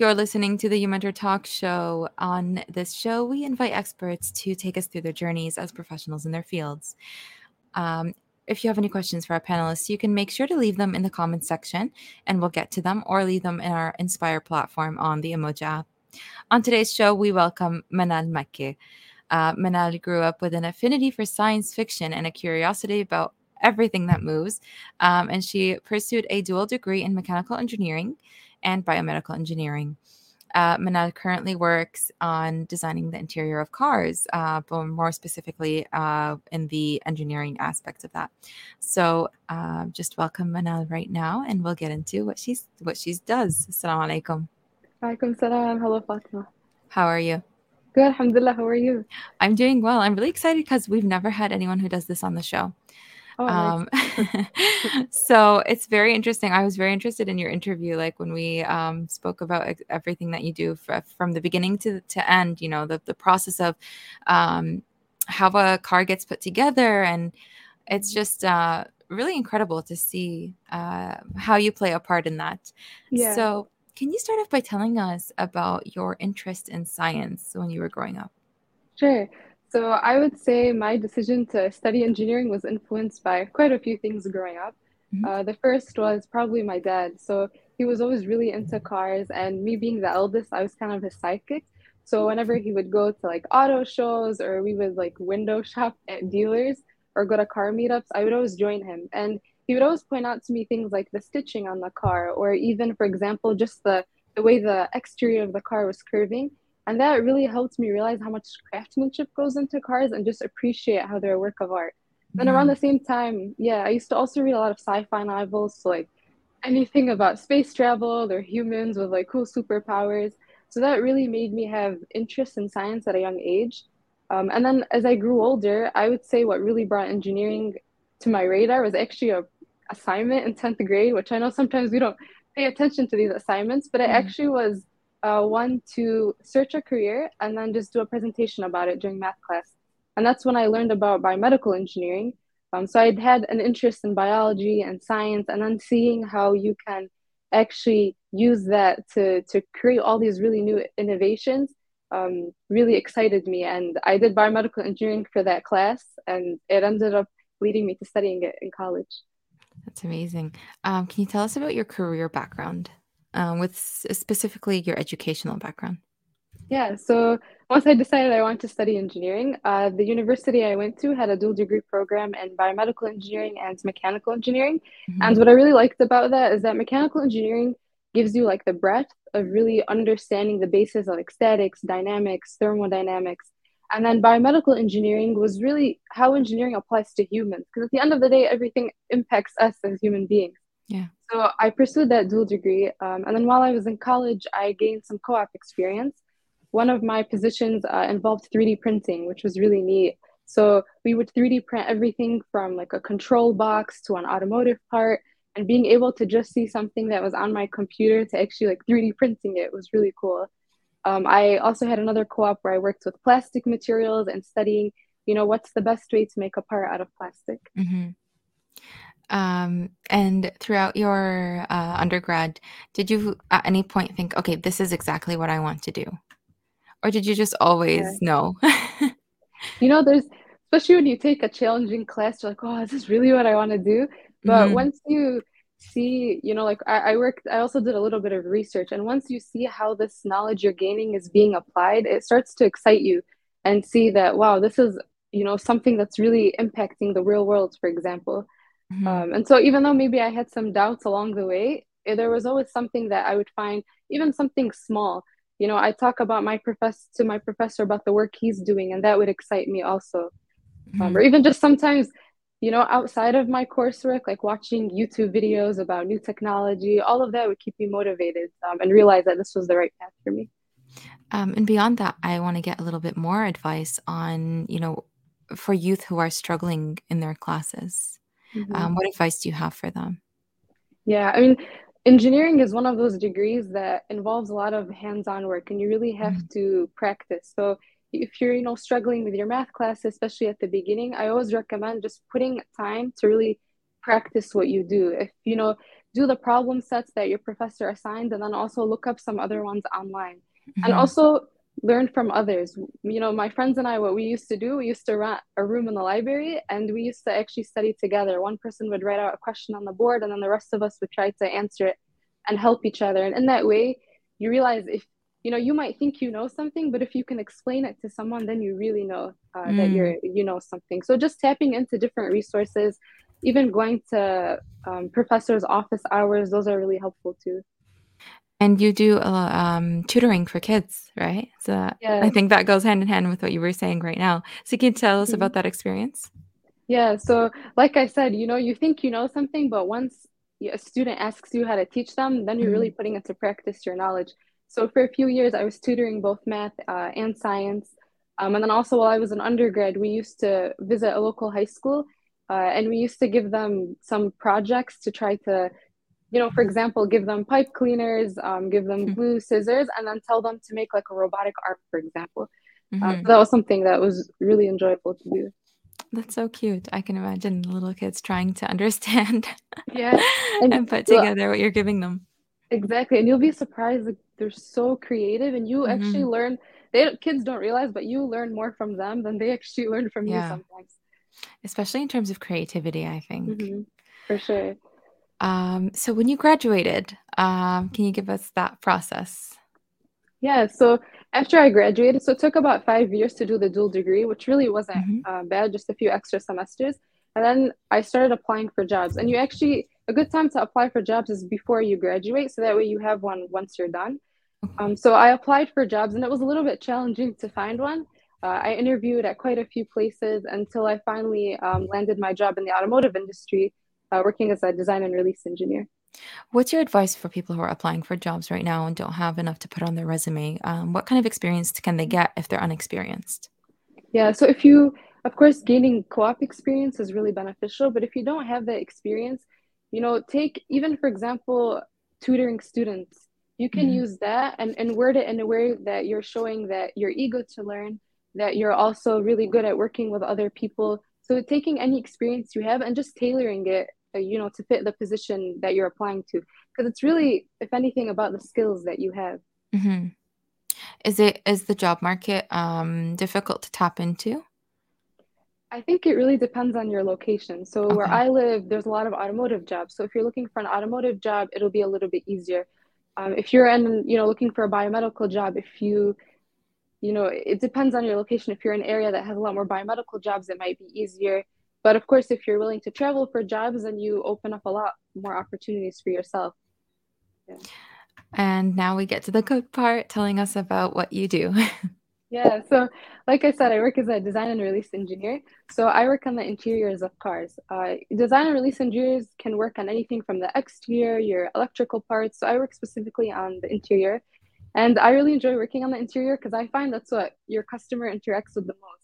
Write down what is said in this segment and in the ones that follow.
You're listening to the YouMentor Talk show. On this show, we invite experts to take us through their journeys as professionals in their fields. Um, if you have any questions for our panelists, you can make sure to leave them in the comments section and we'll get to them or leave them in our Inspire platform on the Emoji app. On today's show, we welcome Manal Makki. Uh, Manal grew up with an affinity for science fiction and a curiosity about everything that moves. Um, and she pursued a dual degree in mechanical engineering and biomedical engineering. Uh, Manal currently works on designing the interior of cars, uh, but more specifically uh, in the engineering aspects of that. So, uh, just welcome Manal right now, and we'll get into what she's what she does. Assalamu alaikum. Alaikum salam. Hello, Fatima. How are you? Good, alhamdulillah. How are you? I'm doing well. I'm really excited because we've never had anyone who does this on the show. Oh, um, so it's very interesting. I was very interested in your interview, like when we um, spoke about ex- everything that you do f- from the beginning to to end. You know, the the process of um, how a car gets put together, and it's just uh, really incredible to see uh, how you play a part in that. Yeah. So, can you start off by telling us about your interest in science when you were growing up? Sure. So I would say my decision to study engineering was influenced by quite a few things growing up. Mm-hmm. Uh, the first was probably my dad. So he was always really into cars, and me being the eldest, I was kind of his sidekick. So whenever he would go to like auto shows or we would like window shop at dealers or go to car meetups, I would always join him. And he would always point out to me things like the stitching on the car, or even, for example, just the, the way the exterior of the car was curving and that really helped me realize how much craftsmanship goes into cars and just appreciate how they're a work of art. Then around the same time yeah i used to also read a lot of sci-fi novels so like anything about space travel or humans with like cool superpowers. So that really made me have interest in science at a young age. Um, and then as i grew older i would say what really brought engineering to my radar was actually a assignment in 10th grade which i know sometimes we don't pay attention to these assignments but it mm. actually was uh, one to search a career and then just do a presentation about it during math class. And that's when I learned about biomedical engineering. Um, so I'd had an interest in biology and science, and then seeing how you can actually use that to, to create all these really new innovations um, really excited me. And I did biomedical engineering for that class, and it ended up leading me to studying it in college. That's amazing. Um, can you tell us about your career background? Um, with specifically your educational background? Yeah, so once I decided I wanted to study engineering, uh, the university I went to had a dual degree program in biomedical engineering and mechanical engineering. Mm-hmm. And what I really liked about that is that mechanical engineering gives you like the breadth of really understanding the basis of like statics, dynamics, thermodynamics. And then biomedical engineering was really how engineering applies to humans. Because at the end of the day, everything impacts us as human beings. Yeah. So I pursued that dual degree. Um, and then while I was in college, I gained some co op experience. One of my positions uh, involved 3D printing, which was really neat. So we would 3D print everything from like a control box to an automotive part. And being able to just see something that was on my computer to actually like 3D printing it was really cool. Um, I also had another co op where I worked with plastic materials and studying, you know, what's the best way to make a part out of plastic. Mm-hmm. Um, and throughout your uh, undergrad, did you at any point think, okay, this is exactly what I want to do? Or did you just always yeah. know? you know, there's, especially when you take a challenging class, you're like, oh, is this really what I want to do? But mm-hmm. once you see, you know, like I, I worked, I also did a little bit of research. And once you see how this knowledge you're gaining is being applied, it starts to excite you and see that, wow, this is, you know, something that's really impacting the real world, for example. Mm-hmm. Um, and so even though maybe I had some doubts along the way, eh, there was always something that I would find, even something small. You know, I talk about my professor to my professor about the work he's doing, and that would excite me also. Mm-hmm. Um, or even just sometimes, you know, outside of my coursework, like watching YouTube videos about new technology, all of that would keep me motivated um, and realize that this was the right path for me. Um, and beyond that, I want to get a little bit more advice on, you know, for youth who are struggling in their classes. Mm-hmm. Um, what advice do you have for them? Yeah, I mean, engineering is one of those degrees that involves a lot of hands-on work, and you really have mm-hmm. to practice. So if you're, you know, struggling with your math class, especially at the beginning, I always recommend just putting time to really practice what you do. If you know, do the problem sets that your professor assigned and then also look up some other ones online mm-hmm. and also learn from others. You know my friends and i what we used to do we used to rent a room in the library and we used to actually study together. One person would write out a question on the board and then the rest of us would try to answer it and help each other. And in that way you realize if you know you might think you know something but if you can explain it to someone then you really know uh, mm. that you're you know something. So just tapping into different resources even going to um, professors office hours those are really helpful too and you do um, tutoring for kids right so yeah. i think that goes hand in hand with what you were saying right now so can you tell us mm-hmm. about that experience yeah so like i said you know you think you know something but once a student asks you how to teach them then you're mm-hmm. really putting into practice your knowledge so for a few years, I was tutoring both math uh, and science. Um, and then also while I was an undergrad, we used to visit a local high school uh, and we used to give them some projects to try to, you know, for example, give them pipe cleaners, um, give them mm-hmm. glue, scissors, and then tell them to make like a robotic arm, for example. Uh, mm-hmm. Uh, so that was something that was really enjoyable to do. That's so cute. I can imagine little kids trying to understand yeah. and, and put together what you're giving them. Exactly. And you'll be surprised like, they're so creative and you mm-hmm. actually learn they kids don't realize but you learn more from them than they actually learn from yeah. you sometimes. Especially in terms of creativity, I think. Mm-hmm. For sure. Um, so when you graduated, um, can you give us that process? Yeah, so after I graduated, so it took about five years to do the dual degree, which really wasn't mm-hmm. uh, bad, just a few extra semesters. And then I started applying for jobs. And you actually, a good time to apply for jobs is before you graduate. So that way you have one once you're done. Um, so I applied for jobs and it was a little bit challenging to find one. Uh, I interviewed at quite a few places until I finally um, landed my job in the automotive industry, uh, working as a design and release engineer. What's your advice for people who are applying for jobs right now and don't have enough to put on their resume? Um, what kind of experience can they get if they're unexperienced? Yeah, so if you of course, gaining co-op experience is really beneficial, but if you don't have that experience, you know, take even for example, tutoring students. You can mm-hmm. use that and, and word it in a way that you're showing that you're eager to learn, that you're also really good at working with other people. So taking any experience you have and just tailoring it, you know, to fit the position that you're applying to, because it's really, if anything, about the skills that you have. Mm-hmm. Is it is the job market um, difficult to tap into? I think it really depends on your location. So okay. where I live, there's a lot of automotive jobs. So if you're looking for an automotive job, it'll be a little bit easier. Um, if you're in, you know, looking for a biomedical job, if you, you know, it depends on your location. If you're in an area that has a lot more biomedical jobs, it might be easier. But of course, if you're willing to travel for jobs, then you open up a lot more opportunities for yourself. Yeah. And now we get to the good part, telling us about what you do. Yeah, so like I said, I work as a design and release engineer. So I work on the interiors of cars. Uh, design and release engineers can work on anything from the exterior, your electrical parts. So I work specifically on the interior. And I really enjoy working on the interior because I find that's what your customer interacts with the most.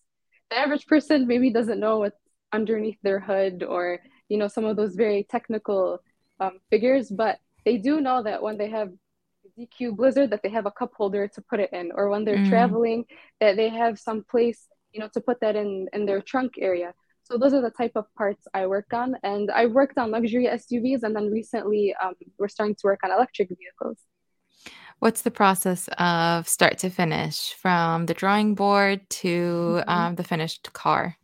The average person maybe doesn't know what's underneath their hood or, you know, some of those very technical um, figures, but they do know that when they have DQ Blizzard that they have a cup holder to put it in, or when they're mm. traveling, that they have some place, you know, to put that in in their trunk area. So those are the type of parts I work on, and I worked on luxury SUVs, and then recently um, we're starting to work on electric vehicles. What's the process of start to finish, from the drawing board to mm-hmm. um, the finished car?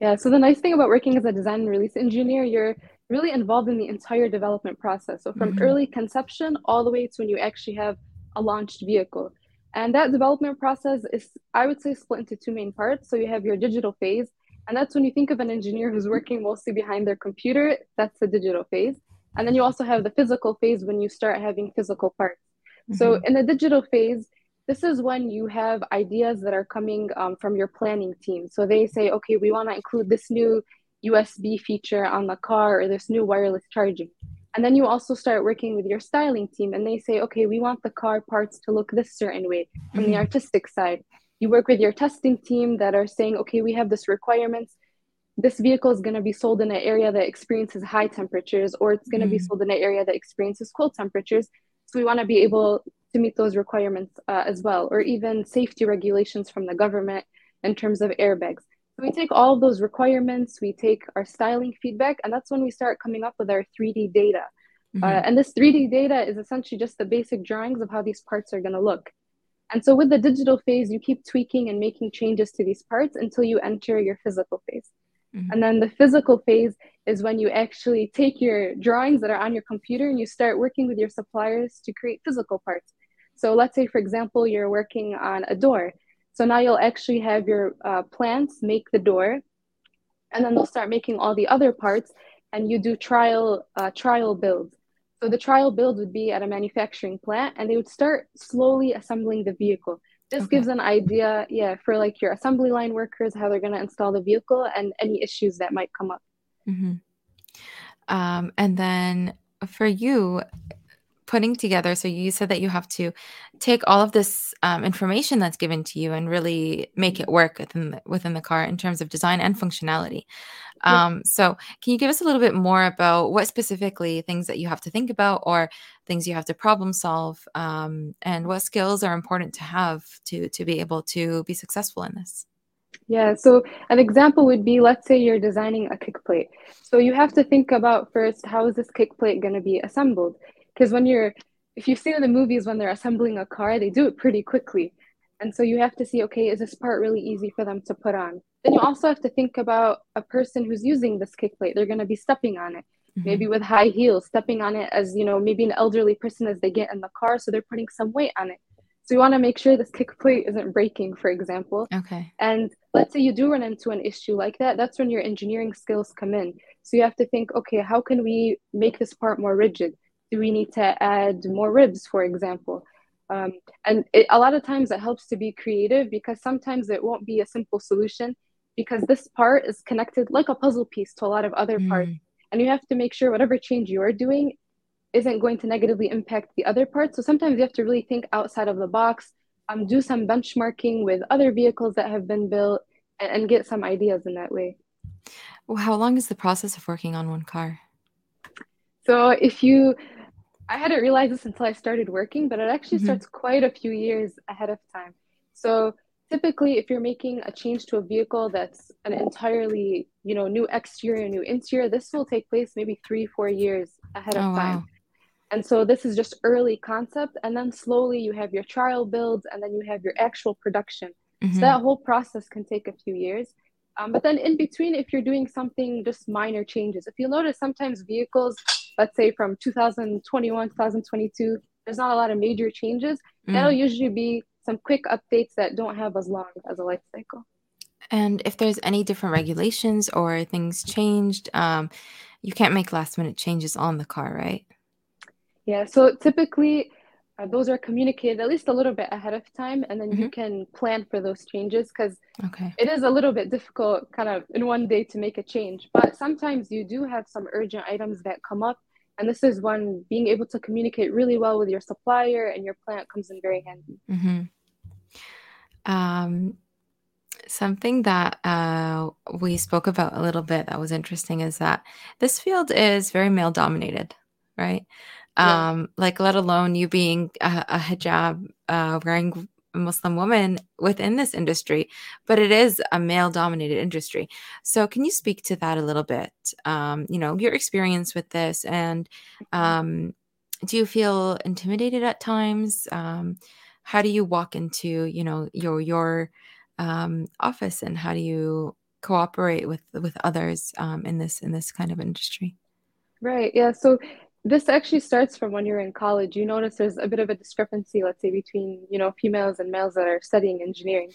Yeah, so the nice thing about working as a design and release engineer, you're really involved in the entire development process. So from mm-hmm. early conception all the way to when you actually have a launched vehicle. And that development process is, I would say, split into two main parts. So you have your digital phase, and that's when you think of an engineer who's working mostly behind their computer, that's the digital phase. And then you also have the physical phase when you start having physical parts. Mm-hmm. So in the digital phase, this is when you have ideas that are coming um, from your planning team. So they say, okay, we want to include this new USB feature on the car or this new wireless charging. And then you also start working with your styling team and they say, okay, we want the car parts to look this certain way from the mm-hmm. artistic side. You work with your testing team that are saying, okay, we have this requirements. This vehicle is going to be sold in an area that experiences high temperatures, or it's going to mm. be sold in an area that experiences cold temperatures. So we want to be able to meet those requirements uh, as well, or even safety regulations from the government in terms of airbags we take all of those requirements, we take our styling feedback, and that's when we start coming up with our 3D data. Mm-hmm. Uh, and this 3D data is essentially just the basic drawings of how these parts are going to look. And so with the digital phase, you keep tweaking and making changes to these parts until you enter your physical phase. Mm-hmm. And then the physical phase is when you actually take your drawings that are on your computer and you start working with your suppliers to create physical parts. So let's say, for example, you're working on a door. So now you'll actually have your uh, plants make the door, and then they'll start making all the other parts, and you do trial uh, trial builds. So the trial build would be at a manufacturing plant, and they would start slowly assembling the vehicle. This okay. gives an idea, yeah, for like your assembly line workers how they're going to install the vehicle and any issues that might come up. Mm-hmm. Um, and then for you, putting together so you said that you have to take all of this um, information that's given to you and really make it work within the, within the car in terms of design and functionality um, so can you give us a little bit more about what specifically things that you have to think about or things you have to problem solve um, and what skills are important to have to to be able to be successful in this yeah, so an example would be let's say you're designing a kick plate. So you have to think about first how is this kick plate going to be assembled? Because when you're if you see in the movies when they're assembling a car they do it pretty quickly. And so you have to see okay is this part really easy for them to put on? Then you also have to think about a person who's using this kick plate. They're going to be stepping on it mm-hmm. maybe with high heels stepping on it as you know maybe an elderly person as they get in the car so they're putting some weight on it. So you want to make sure this kick plate isn't breaking for example. Okay. And let's say you do run into an issue like that that's when your engineering skills come in. So you have to think okay how can we make this part more rigid do we need to add more ribs, for example? Um, and it, a lot of times it helps to be creative because sometimes it won't be a simple solution because this part is connected like a puzzle piece to a lot of other mm. parts. And you have to make sure whatever change you're doing isn't going to negatively impact the other parts. So sometimes you have to really think outside of the box, um, do some benchmarking with other vehicles that have been built, and, and get some ideas in that way. Well, how long is the process of working on one car? So if you I hadn't realized this until I started working, but it actually mm-hmm. starts quite a few years ahead of time. So typically if you're making a change to a vehicle that's an entirely, you know, new exterior, new interior, this will take place maybe three, four years ahead of oh, time. Wow. And so this is just early concept. And then slowly you have your trial builds and then you have your actual production. Mm-hmm. So that whole process can take a few years. Um, but then in between, if you're doing something, just minor changes, if you notice, sometimes vehicles let's say from 2021 2022 there's not a lot of major changes mm. that'll usually be some quick updates that don't have as long as a life cycle and if there's any different regulations or things changed um, you can't make last minute changes on the car right yeah so typically uh, those are communicated at least a little bit ahead of time and then mm-hmm. you can plan for those changes because okay. it is a little bit difficult kind of in one day to make a change but sometimes you do have some urgent items that come up and this is when being able to communicate really well with your supplier and your plant comes in very handy mm-hmm. um, something that uh, we spoke about a little bit that was interesting is that this field is very male dominated right yeah. um like let alone you being a, a hijab uh wearing muslim woman within this industry but it is a male dominated industry. So can you speak to that a little bit? Um you know your experience with this and mm-hmm. um do you feel intimidated at times? Um how do you walk into you know your your um office and how do you cooperate with with others um in this in this kind of industry? Right yeah so this actually starts from when you're in college. You notice there's a bit of a discrepancy, let's say, between you know females and males that are studying engineering,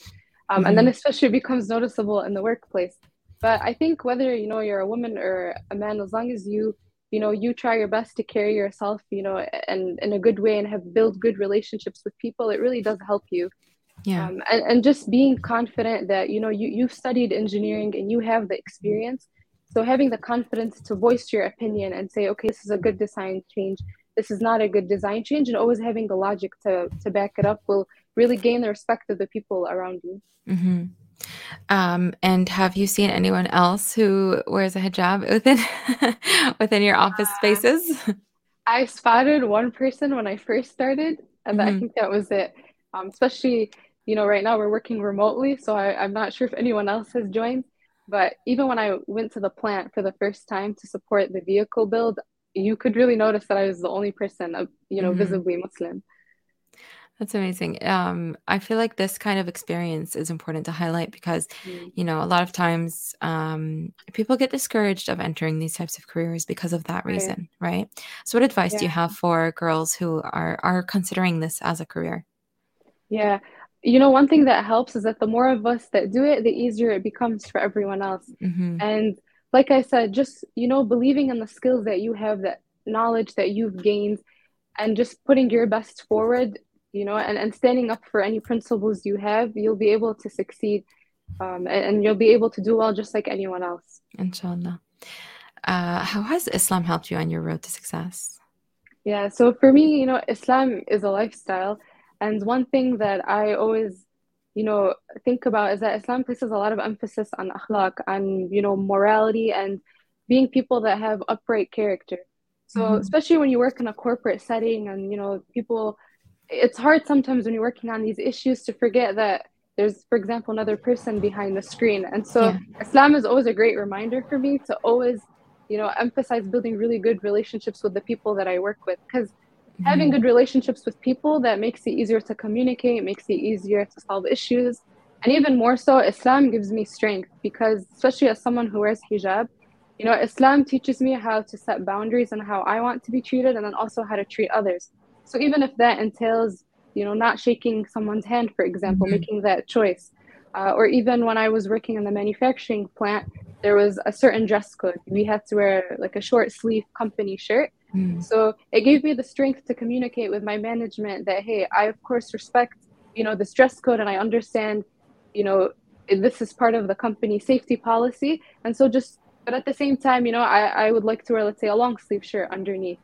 um, mm-hmm. and then mm-hmm. especially becomes noticeable in the workplace. But I think whether you know you're a woman or a man, as long as you you know you try your best to carry yourself, you know, and in a good way and have build good relationships with people, it really does help you. Yeah. Um, and, and just being confident that you know you you've studied engineering and you have the experience so having the confidence to voice your opinion and say, okay, this is a good design change, this is not a good design change, and always having the logic to to back it up will really gain the respect of the people around you. Mm-hmm. Um, and have you seen anyone else who wears a hijab within within your office uh, spaces? I spotted one person when I first started, and mm-hmm. I think that was it. Um, especially, you know, right now we're working remotely, so I, I'm not sure if anyone else has joined. But even when I went to the plant for the first time to support the vehicle build, you could really notice that I was the only person, uh, you know, mm-hmm. visibly Muslim. That's amazing. Um, I feel like this kind of experience is important to highlight because, mm. you know, a lot of times um, people get discouraged of entering these types of careers because of that reason, right? right? So, what advice yeah. do you have for girls who are are considering this as a career? Yeah, you know, one thing that helps is that the more of us that do it, the easier it becomes for everyone else. Mm-hmm. And like I said, just you know, believing in the skills that you have, that knowledge that you've gained, and just putting your best forward you know, and, and standing up for any principles you have, you'll be able to succeed um, and, and, you'll be able to do well just like anyone else. Inshallah. Uh, how has Islam helped you on your road to success? Yeah, so for me, you know, Islam is a lifestyle. And one thing that I always, you know, think about is that Islam places a lot of emphasis on akhlaq, on, you know, morality and being people that have upright character. So, mm-hmm. especially when you work in a corporate setting and, you know, people it's hard sometimes when you're working on these issues to forget that there's for example another person behind the screen and so yeah. islam is always a great reminder for me to always you know emphasize building really good relationships with the people that i work with because. Having good relationships with people that makes it easier to communicate makes it easier to solve issues and even more so islam gives me strength because especially as someone who wears hijab you know islam teaches me how to set boundaries and how i want to be treated and then also how to treat others so even if that entails, you know, not shaking someone's hand, for example, mm-hmm. making that choice, uh, or even when I was working in the manufacturing plant, there was a certain dress code. We had to wear like a short sleeve company shirt. Mm. So it gave me the strength to communicate with my management that hey, I of course respect, you know, this dress code and I understand, you know, this is part of the company safety policy. And so just but at the same time, you know, I, I would like to wear, let's say, a long sleeve shirt underneath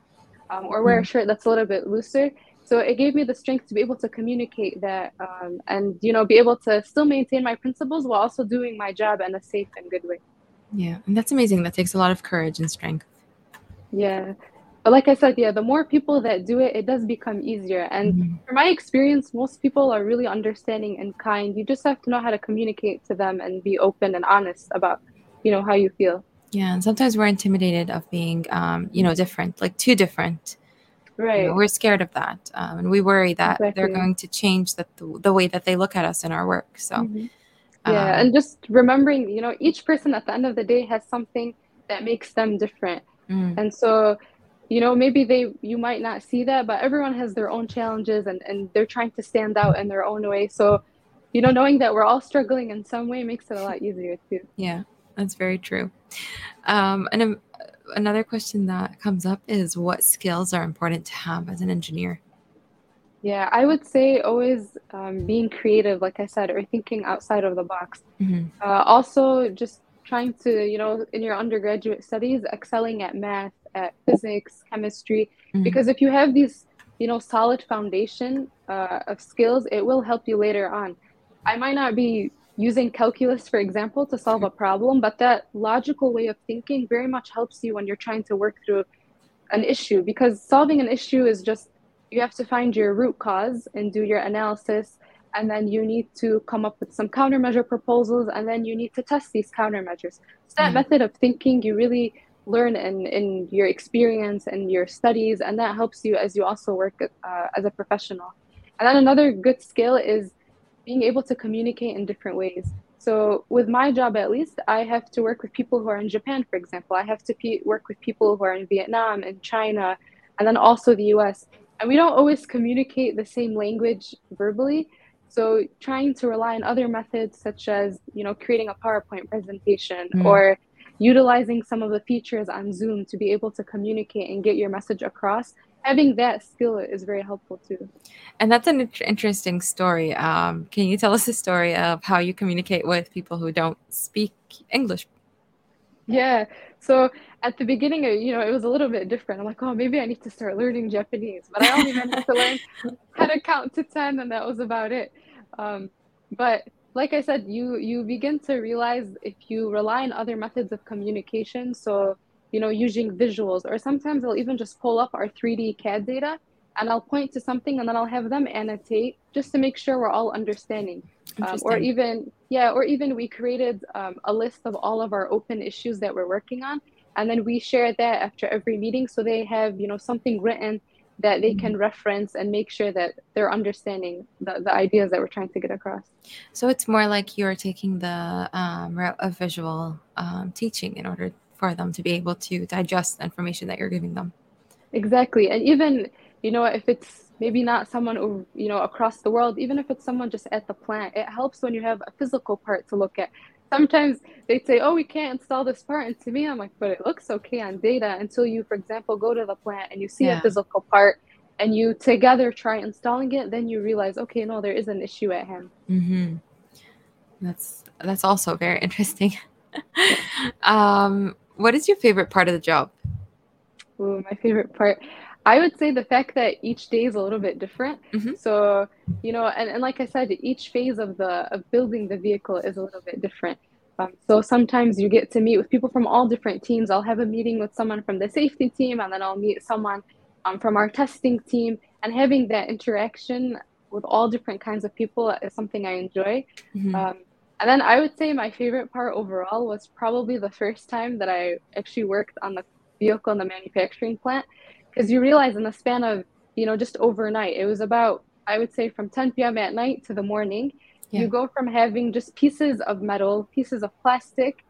um, or wear a hmm. shirt that's a little bit looser. So it gave me the strength to be able to communicate that um, and, you know, be able to still maintain my principles while also doing my job in a safe and good way. Yeah. And that's amazing. That takes a lot of courage and strength. Yeah. But like I said, yeah, the more people that do it, it does become easier. And mm-hmm. from my experience, most people are really understanding and kind. You just have to know how to communicate to them and be open and honest about, you know, how you feel. Yeah, and sometimes we're intimidated of being, um, you know, different, like too different. Right. You know, we're scared of that, um, and we worry that exactly. they're going to change the, the way that they look at us in our work. So, mm-hmm. yeah, um, and just remembering, you know, each person at the end of the day has something that makes them different, mm. and so, you know, maybe they you might not see that, but everyone has their own challenges, and and they're trying to stand out in their own way. So, you know, knowing that we're all struggling in some way makes it a lot easier too. Yeah, that's very true. Um, and um, another question that comes up is what skills are important to have as an engineer? Yeah, I would say always um, being creative, like I said, or thinking outside of the box. Mm-hmm. Uh, also, just trying to, you know, in your undergraduate studies, excelling at math, at physics, chemistry, mm-hmm. because if you have these, you know, solid foundation uh, of skills, it will help you later on. I might not be using calculus, for example, to solve a problem, but that logical way of thinking very much helps you when you're trying to work through an issue because solving an issue is just you have to find your root cause and do your analysis and then you need to come up with some countermeasure proposals and then you need to test these countermeasures so that mm method of thinking you really learn in, in your experience and your studies and that helps you as you also work uh, as a professional and then another good skill is being able to communicate in different ways. So, with my job at least, I have to work with people who are in Japan, for example. I have to pe- work with people who are in Vietnam and China, and then also the US. And we don't always communicate the same language verbally. So, trying to rely on other methods, such as you know, creating a PowerPoint presentation mm. or utilizing some of the features on Zoom to be able to communicate and get your message across having that skill is very helpful too. And that's an interesting story. Um, can you tell us a story of how you communicate with people who don't speak English? Yeah. So at the beginning, you know, it was a little bit different. I'm like, oh, maybe I need to start learning Japanese, but I only managed to learn how to count to ten, and that was about it. Um, but like I said, you you begin to realize if you rely on other methods of communication. So you know, using visuals, or sometimes I'll even just pull up our 3D CAD data and I'll point to something and then I'll have them annotate just to make sure we're all understanding. Um, or even, yeah, or even we created um, a list of all of our open issues that we're working on. and then we share that after every meeting so they have you know something written that they can mm-hmm. reference and make sure that they're understanding the, the ideas that we're trying to get across. So it's more like you're taking the um, route of visual um, teaching in order for them to be able to digest the information that you're giving them. Exactly. And even you know if it's maybe not someone you know across the world even if it's someone just at the plant it helps when you have a physical part to look at sometimes they'd say oh we can't install this part and to me i'm like but it looks okay on data until you for example go to the plant and you see yeah. a physical part and you together try installing it then you realize okay no there is an issue at hand mm-hmm. that's that's also very interesting um, what is your favorite part of the job Ooh, my favorite part I would say the fact that each day is a little bit different. Mm-hmm. So, you know, and, and like I said, each phase of the of building the vehicle is a little bit different. Um, so sometimes you get to meet with people from all different teams. I'll have a meeting with someone from the safety team, and then I'll meet someone um, from our testing team. And having that interaction with all different kinds of people is something I enjoy. Mm-hmm. Um, and then I would say my favorite part overall was probably the first time that I actually worked on the vehicle in the manufacturing plant because you realize in the span of you know just overnight it was about i would say from 10 p.m at night to the morning yeah. you go from having just pieces of metal pieces of plastic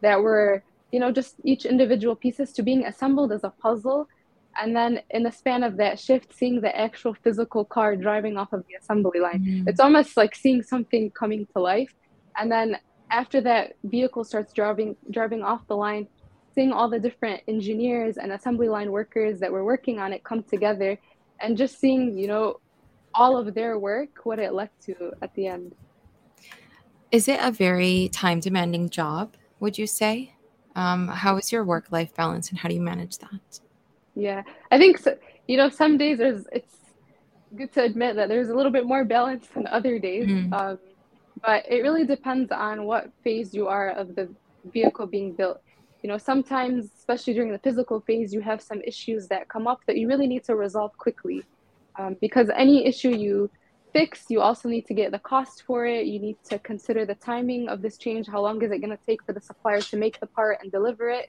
that were you know just each individual pieces to being assembled as a puzzle and then in the span of that shift seeing the actual physical car driving off of the assembly line mm-hmm. it's almost like seeing something coming to life and then after that vehicle starts driving driving off the line seeing all the different engineers and assembly line workers that were working on it come together and just seeing, you know, all of their work, what it led to at the end. Is it a very time demanding job, would you say? Um, how is your work life balance and how do you manage that? Yeah, I think, so, you know, some days there's, it's good to admit that there's a little bit more balance than other days. Mm-hmm. Um, but it really depends on what phase you are of the vehicle being built you know sometimes especially during the physical phase you have some issues that come up that you really need to resolve quickly. Um, because any issue you fix you also need to get the cost for it. You need to consider the timing of this change. How long is it going to take for the supplier to make the part and deliver it?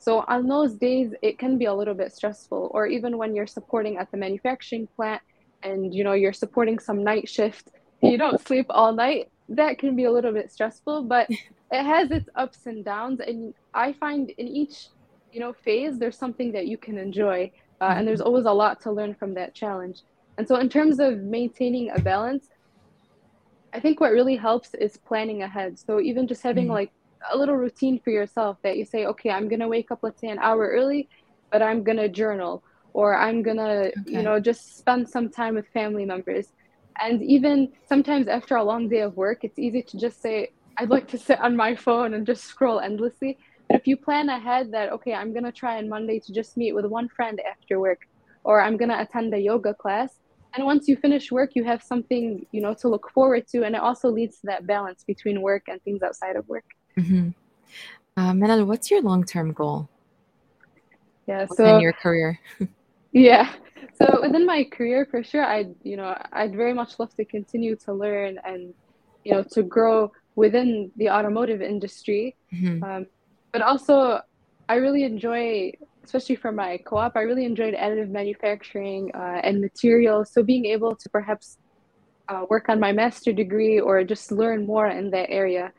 So on those days it can be a little bit stressful. Or even when you're supporting at the manufacturing plant and you know you're supporting some night shift you don't sleep all night that can be a little bit stressful but it has its ups and downs and i find in each you know phase there's something that you can enjoy uh, and there's always a lot to learn from that challenge and so in terms of maintaining a balance i think what really helps is planning ahead so even just having mm-hmm. like a little routine for yourself that you say okay i'm going to wake up let's say an hour early but i'm going to journal or i'm going to okay. you know just spend some time with family members and even sometimes after a long day of work it's easy to just say I'd like to sit on my phone and just scroll endlessly. But if you plan ahead that, okay, I'm going to try on Monday to just meet with one friend after work, or I'm going to attend a yoga class. And once you finish work, you have something, you know, to look forward to. And it also leads to that balance between work and things outside of work. Mm-hmm. Uh, Manal, what's your long-term goal? Yeah. So in your career. yeah. So within my career, for sure, I'd, you know, I'd very much love to continue to learn and, you know, to grow within the automotive industry. Mm-hmm. Um, but also, I really enjoy, especially for my co op, I really enjoyed additive manufacturing uh, and materials. So being able to perhaps uh, work on my master degree or just learn more in that area.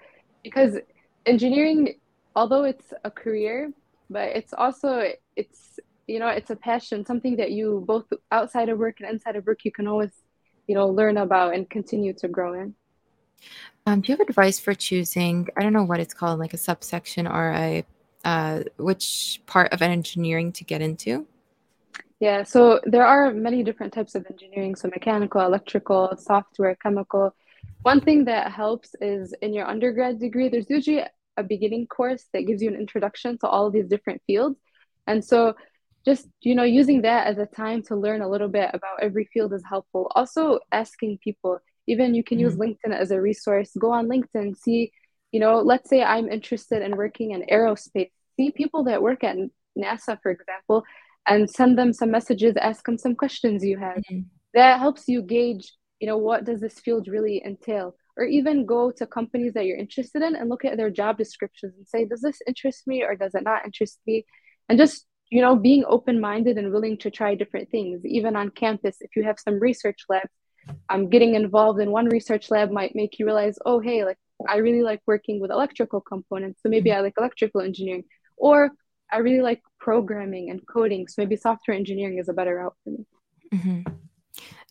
Because engineering, although it's a career, but it's also, it's, you know, it's a passion, something that you both outside of work and inside of work, you can always, you know, learn about and continue to grow in. Um, do you have advice for choosing? I don't know what it's called, like a subsection or a uh, which part of an engineering to get into? Yeah, so there are many different types of engineering, so mechanical, electrical, software, chemical. One thing that helps is in your undergrad degree, there's usually a beginning course that gives you an introduction to all of these different fields. And so just you know using that as a time to learn a little bit about every field is helpful also asking people even you can mm-hmm. use linkedin as a resource go on linkedin see you know let's say i'm interested in working in aerospace see people that work at nasa for example and send them some messages ask them some questions you have mm-hmm. that helps you gauge you know what does this field really entail or even go to companies that you're interested in and look at their job descriptions and say, does this interest me or does it not interest me? And just, you know, being open minded and willing to try different things, even on campus. If you have some research labs, um, getting involved in one research lab might make you realize, oh, hey, like I really like working with electrical components. So maybe I like electrical engineering. Or I really like programming and coding. So maybe software engineering is a better route for me. Mm-hmm.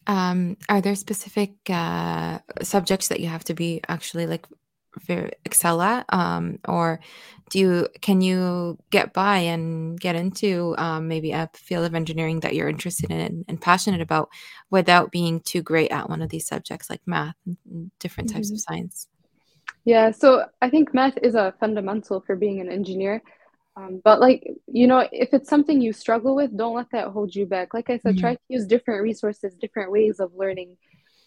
Um, are there specific uh, subjects that you have to be actually like excel at, um, or do you can you get by and get into um, maybe a field of engineering that you're interested in and passionate about without being too great at one of these subjects like math and different types mm-hmm. of science? Yeah, so I think math is a fundamental for being an engineer. Um, but like you know, if it's something you struggle with, don't let that hold you back. Like I said, mm-hmm. try to use different resources, different ways of learning.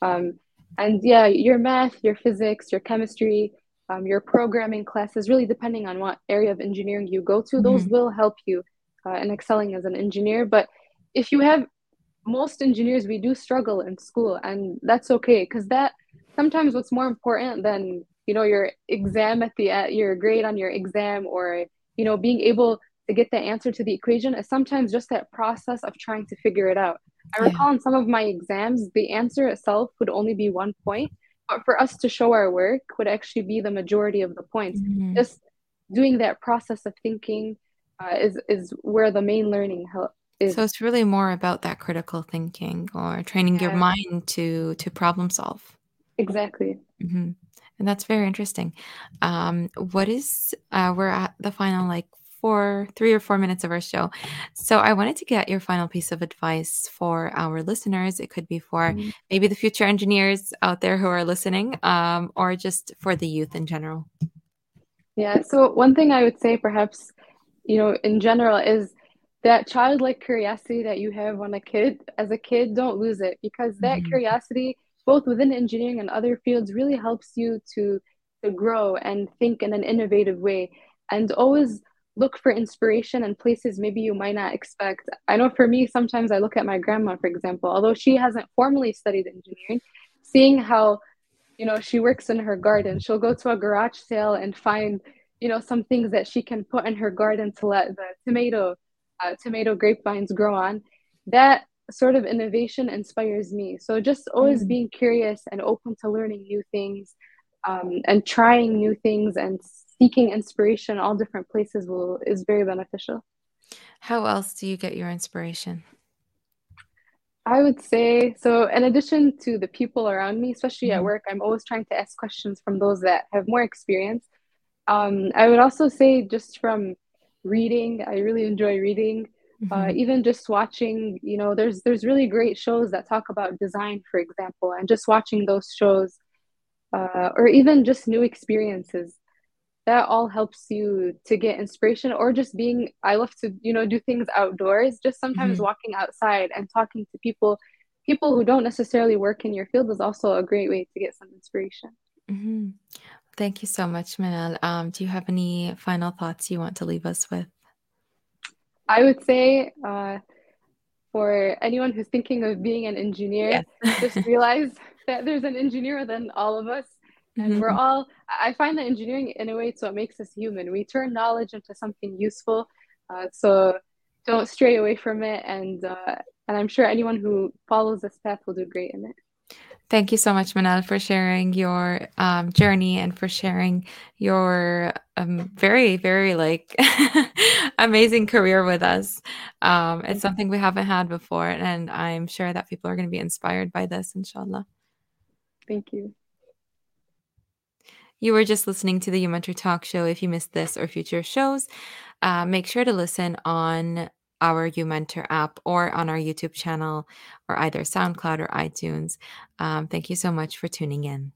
Um, and yeah, your math, your physics, your chemistry, um, your programming classes, really depending on what area of engineering you go to, mm-hmm. those will help you uh, in excelling as an engineer. But if you have most engineers, we do struggle in school, and that's okay because that sometimes what's more important than you know your exam at the uh, your grade on your exam or you know being able to get the answer to the equation is sometimes just that process of trying to figure it out i recall in some of my exams the answer itself would only be one point but for us to show our work would actually be the majority of the points mm-hmm. just doing that process of thinking uh, is is where the main learning help is. so it's really more about that critical thinking or training yeah. your mind to to problem solve exactly mm-hmm and that's very interesting. Um, what is uh, we're at the final like four, three or four minutes of our show. So I wanted to get your final piece of advice for our listeners. It could be for mm-hmm. maybe the future engineers out there who are listening, um, or just for the youth in general. Yeah. So one thing I would say, perhaps, you know, in general, is that childlike curiosity that you have when a kid, as a kid, don't lose it because that mm-hmm. curiosity both within engineering and other fields really helps you to to grow and think in an innovative way and always look for inspiration in places maybe you might not expect. I know for me, sometimes I look at my grandma, for example, although she hasn't formally studied engineering, seeing how, you know, she works in her garden, she'll go to a garage sale and find, you know, some things that she can put in her garden to let the tomato, uh, tomato grapevines grow on. That sort of innovation inspires me. So just always mm. being curious and open to learning new things um, and trying new things and seeking inspiration all different places will is very beneficial. How else do you get your inspiration? I would say so. In addition to the people around me, especially mm. at work, I'm always trying to ask questions from those that have more experience. Um, I would also say just from reading, I really enjoy reading. Uh, mm-hmm. Uh, even just watching, you know, there's there's really great shows that talk about design, for example, and just watching those shows, uh, or even just new experiences, that all helps you to get inspiration. Or just being, I love to, you know, do things outdoors. Just sometimes mm-hmm. walking outside and talking to people, people who don't necessarily work in your field is also a great way to get some inspiration. Mm-hmm. Thank you so much, Manal. Um, do you have any final thoughts you want to leave us with? I would say uh, for anyone who's thinking of being an engineer, yes. just realize that there's an engineer within all of us. And mm-hmm. we're all, I find that engineering in a way, it's what makes us human. We turn knowledge into something useful. Uh, so don't stray away from it. And, uh, and I'm sure anyone who follows this path will do great in it. Thank you so much, Manal, for sharing your um, journey and for sharing your um, very, very like amazing career with us. Um, it's something we haven't had before, and I'm sure that people are going to be inspired by this, inshallah. Thank you. You were just listening to the YouMentor Talk Show. If you missed this or future shows, uh, make sure to listen on our YouMentor app or on our YouTube channel or either SoundCloud or iTunes. Um, thank you so much for tuning in.